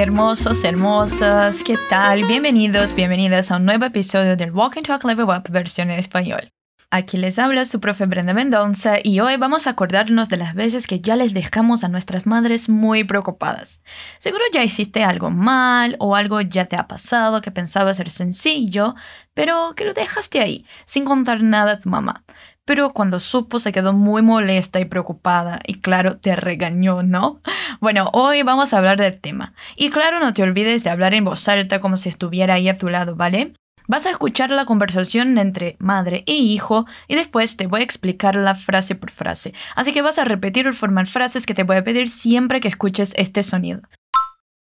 hermosos, hermosas, ¿qué tal? Bienvenidos, bienvenidas a un nuevo episodio del Walk and Talk Level Up versión en español. Aquí les habla su profe Brenda Mendoza y hoy vamos a acordarnos de las veces que ya les dejamos a nuestras madres muy preocupadas. Seguro ya hiciste algo mal o algo ya te ha pasado que pensaba ser sencillo, pero que lo dejaste ahí, sin contar nada a tu mamá. Pero cuando supo se quedó muy molesta y preocupada y claro, te regañó, ¿no? Bueno, hoy vamos a hablar del tema. Y claro, no te olvides de hablar en voz alta como si estuviera ahí a tu lado, ¿vale? Vas a escuchar la conversación entre madre e hijo y después te voy a explicar la frase por frase. Así que vas a repetir o formar frases que te voy a pedir siempre que escuches este sonido.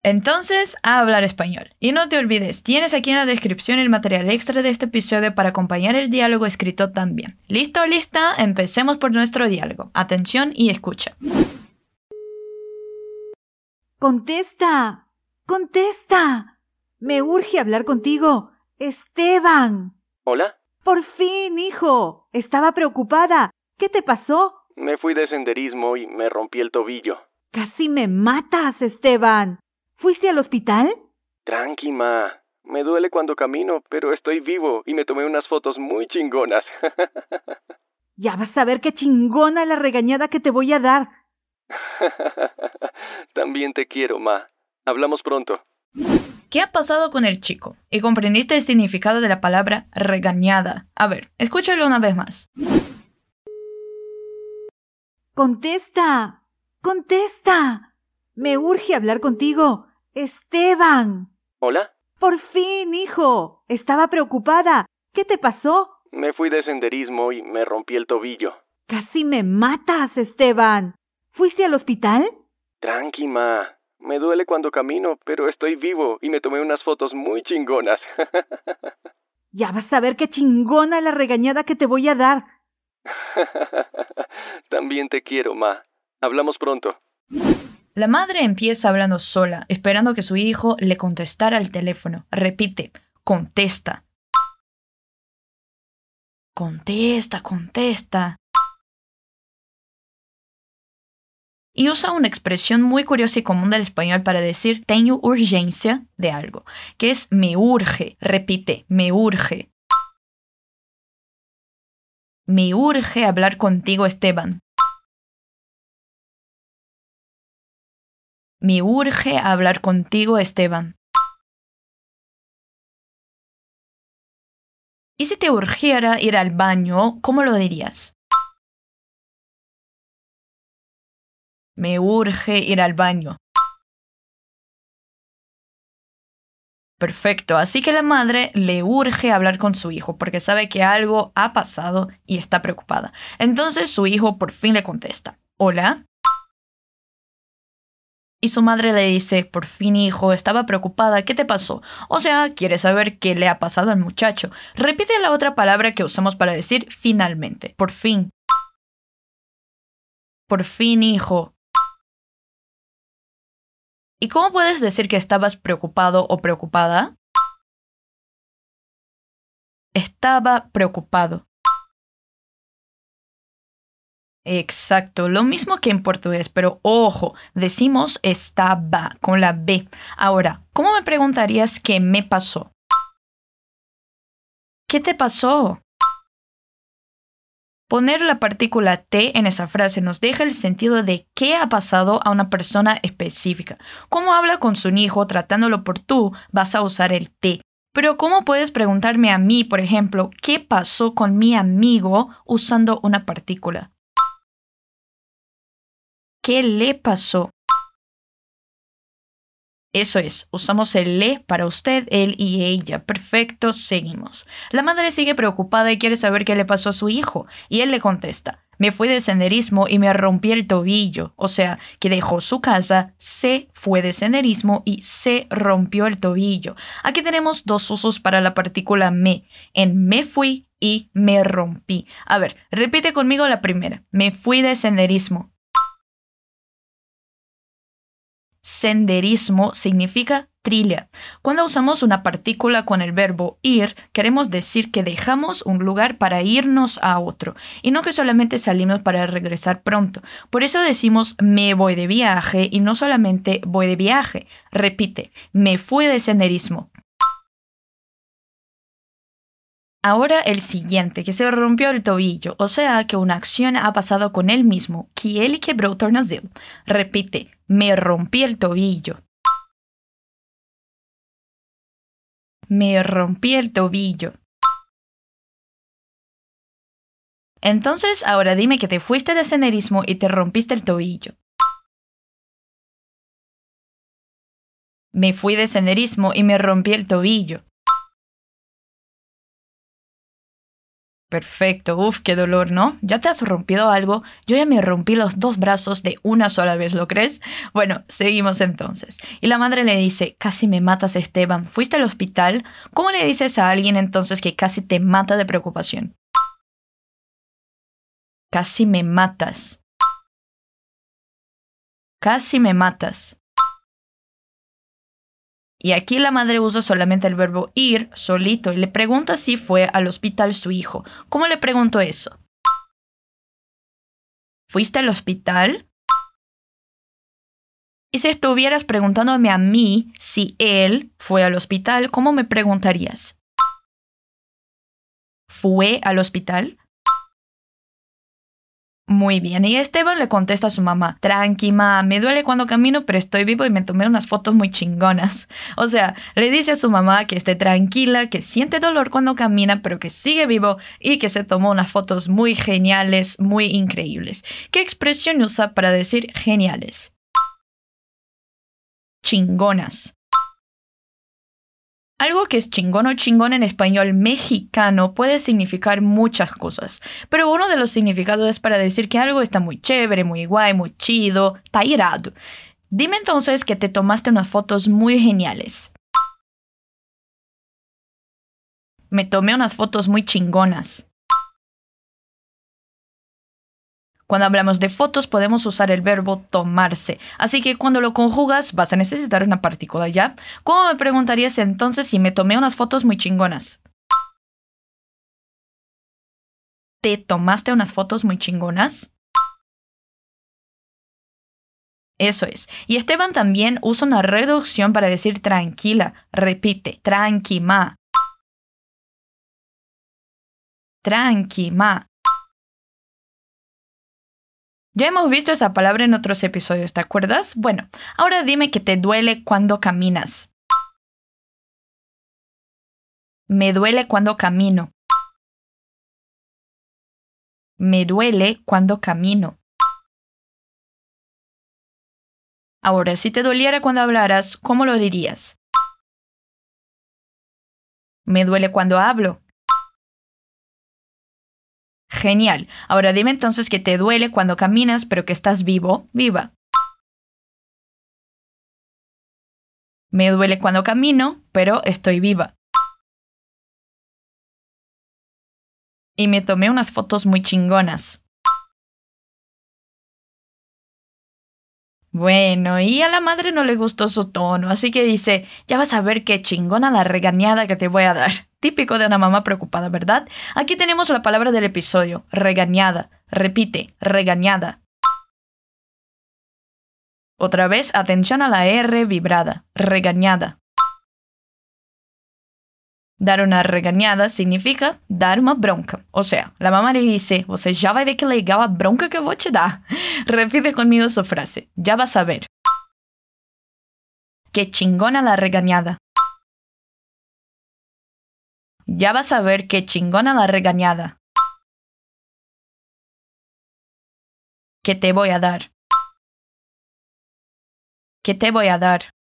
Entonces, a hablar español. Y no te olvides, tienes aquí en la descripción el material extra de este episodio para acompañar el diálogo escrito también. ¿Listo o lista? Empecemos por nuestro diálogo. Atención y escucha. Contesta. Contesta. Me urge hablar contigo. Esteban. ¿Hola? Por fin, hijo. Estaba preocupada. ¿Qué te pasó? Me fui de senderismo y me rompí el tobillo. Casi me matas, Esteban. ¿Fuiste al hospital? Tranqui, ma. Me duele cuando camino, pero estoy vivo y me tomé unas fotos muy chingonas. ya vas a ver qué chingona la regañada que te voy a dar. También te quiero, ma. Hablamos pronto. ¿Qué ha pasado con el chico? ¿Y comprendiste el significado de la palabra regañada? A ver, escúchalo una vez más. Contesta. Contesta. Me urge hablar contigo. Esteban. ¿Hola? Por fin, hijo. Estaba preocupada. ¿Qué te pasó? Me fui de senderismo y me rompí el tobillo. Casi me matas, Esteban. ¿Fuiste al hospital? Tranqui, ma. Me duele cuando camino, pero estoy vivo y me tomé unas fotos muy chingonas. ya vas a ver qué chingona la regañada que te voy a dar. También te quiero, Ma. Hablamos pronto. La madre empieza hablando sola, esperando que su hijo le contestara al teléfono. Repite, contesta. Contesta, contesta. y usa una expresión muy curiosa y común del español para decir tengo urgencia de algo, que es me urge. Repite, me urge. Me urge hablar contigo, Esteban. Me urge hablar contigo, Esteban. ¿Y si te urgiera ir al baño, cómo lo dirías? Me urge ir al baño. Perfecto, así que la madre le urge hablar con su hijo porque sabe que algo ha pasado y está preocupada. Entonces su hijo por fin le contesta, Hola. Y su madre le dice, por fin hijo, estaba preocupada, ¿qué te pasó? O sea, quiere saber qué le ha pasado al muchacho. Repite la otra palabra que usamos para decir finalmente, por fin. Por fin hijo. ¿Y cómo puedes decir que estabas preocupado o preocupada? Estaba preocupado. Exacto, lo mismo que en portugués, pero ojo, decimos estaba con la B. Ahora, ¿cómo me preguntarías qué me pasó? ¿Qué te pasó? Poner la partícula T en esa frase nos deja el sentido de qué ha pasado a una persona específica. Cómo habla con su hijo tratándolo por tú, vas a usar el T. Pero ¿cómo puedes preguntarme a mí, por ejemplo, qué pasó con mi amigo usando una partícula? ¿Qué le pasó? Eso es, usamos el le para usted, él y ella. Perfecto, seguimos. La madre sigue preocupada y quiere saber qué le pasó a su hijo, y él le contesta, me fui de senderismo y me rompí el tobillo. O sea, que dejó su casa, se fue de senderismo y se rompió el tobillo. Aquí tenemos dos usos para la partícula me, en me fui y me rompí. A ver, repite conmigo la primera. Me fui de senderismo senderismo significa trilla. Cuando usamos una partícula con el verbo ir, queremos decir que dejamos un lugar para irnos a otro y no que solamente salimos para regresar pronto. Por eso decimos me voy de viaje y no solamente voy de viaje. Repite, me fui de senderismo. Ahora el siguiente, que se rompió el tobillo, o sea que una acción ha pasado con él mismo, que él quebró tornozelo. Repite, me rompí el tobillo. Me rompí el tobillo. Entonces, ahora dime que te fuiste de senderismo y te rompiste el tobillo. Me fui de senderismo y me rompí el tobillo. Perfecto, uf, qué dolor, ¿no? ¿Ya te has rompido algo? Yo ya me rompí los dos brazos de una sola vez, ¿lo crees? Bueno, seguimos entonces. Y la madre le dice, casi me matas Esteban, ¿fuiste al hospital? ¿Cómo le dices a alguien entonces que casi te mata de preocupación? Casi me matas. Casi me matas. Y aquí la madre usa solamente el verbo ir solito y le pregunta si fue al hospital su hijo. ¿Cómo le pregunto eso? ¿Fuiste al hospital? Y si estuvieras preguntándome a mí si él fue al hospital, ¿cómo me preguntarías? ¿Fue al hospital? Muy bien, y Esteban le contesta a su mamá, tranqui, ma, me duele cuando camino, pero estoy vivo y me tomé unas fotos muy chingonas. O sea, le dice a su mamá que esté tranquila, que siente dolor cuando camina, pero que sigue vivo y que se tomó unas fotos muy geniales, muy increíbles. ¿Qué expresión usa para decir geniales? Chingonas. Algo que es chingón o chingón en español mexicano puede significar muchas cosas, pero uno de los significados es para decir que algo está muy chévere, muy guay, muy chido, está irado. Dime entonces que te tomaste unas fotos muy geniales. Me tomé unas fotos muy chingonas. Cuando hablamos de fotos podemos usar el verbo tomarse, así que cuando lo conjugas vas a necesitar una partícula ya. ¿Cómo me preguntarías entonces si me tomé unas fotos muy chingonas? ¿Te tomaste unas fotos muy chingonas? Eso es. Y Esteban también usa una reducción para decir tranquila. Repite, tranquima. Tranquima. Ya hemos visto esa palabra en otros episodios, ¿te acuerdas? Bueno, ahora dime que te duele cuando caminas. Me duele cuando camino. Me duele cuando camino. Ahora, si te doliera cuando hablaras, ¿cómo lo dirías? Me duele cuando hablo. Genial. Ahora dime entonces que te duele cuando caminas, pero que estás vivo, viva. Me duele cuando camino, pero estoy viva. Y me tomé unas fotos muy chingonas. Bueno, y a la madre no le gustó su tono, así que dice, ya vas a ver qué chingona la regañada que te voy a dar. Típico de una mamá preocupada, ¿verdad? Aquí tenemos la palabra del episodio, regañada. Repite, regañada. Otra vez, atención a la R vibrada, regañada. Dar una regañada significa dar una bronca. O sea, la mamá le dice, você ya vai ver que legal a bronca que eu vou te dar. Repite conmigo su frase, ya vas a ver. Qué chingona la regañada. Ya vas a ver qué chingona la regañada. ¿Qué te voy a dar? ¿Qué te voy a dar?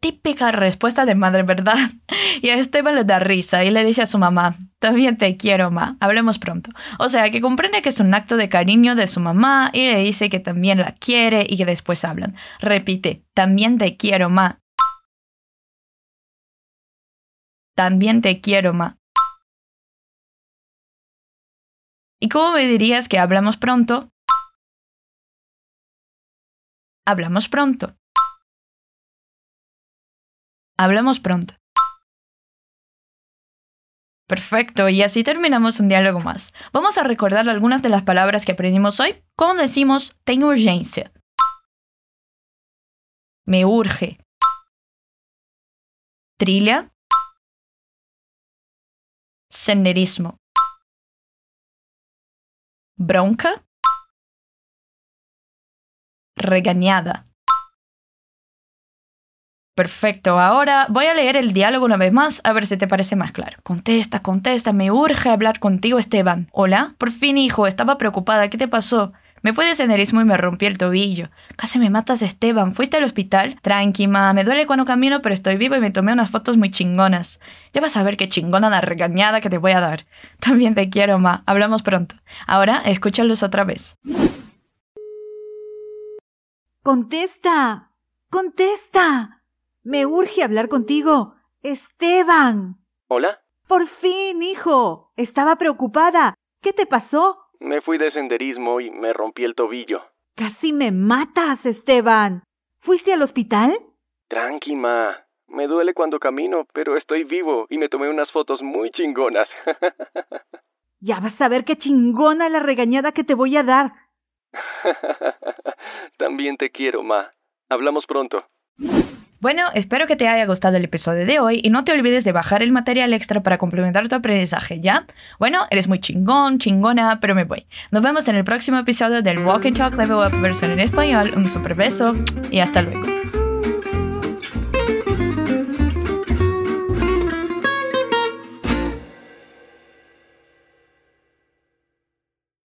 Típica respuesta de madre, ¿verdad? Y a Esteban le da risa y le dice a su mamá, también te quiero, ma, hablemos pronto. O sea, que comprende que es un acto de cariño de su mamá y le dice que también la quiere y que después hablan. Repite, también te quiero, ma. También te quiero, ma. ¿Y cómo me dirías que hablamos pronto? Hablamos pronto. Hablamos pronto. Perfecto, y así terminamos un diálogo más. Vamos a recordar algunas de las palabras que aprendimos hoy. ¿Cómo decimos tengo urgencia? Me urge. Trilla. Senderismo. Bronca. Regañada. Perfecto, ahora voy a leer el diálogo una vez más a ver si te parece más claro. Contesta, contesta, me urge hablar contigo Esteban. Hola, por fin hijo, estaba preocupada, ¿qué te pasó? Me fui de senderismo y me rompí el tobillo. Casi me matas, Esteban. ¿Fuiste al hospital? Tranqui, ma. Me duele cuando camino, pero estoy vivo y me tomé unas fotos muy chingonas. Ya vas a ver qué chingona la regañada que te voy a dar. También te quiero, ma. Hablamos pronto. Ahora, escúchalos otra vez. Contesta. Contesta. Me urge hablar contigo. Esteban. ¿Hola? Por fin, hijo. Estaba preocupada. ¿Qué te pasó? Me fui de senderismo y me rompí el tobillo. Casi me matas, Esteban. ¿Fuiste al hospital? Tranqui, ma. Me duele cuando camino, pero estoy vivo y me tomé unas fotos muy chingonas. ya vas a ver qué chingona la regañada que te voy a dar. También te quiero, ma. Hablamos pronto. Bueno, espero que te haya gustado el episodio de hoy y no te olvides de bajar el material extra para complementar tu aprendizaje, ¿ya? Bueno, eres muy chingón, chingona, pero me voy. Nos vemos en el próximo episodio del Walk and Talk Level Up versión en español. Un super beso y hasta luego.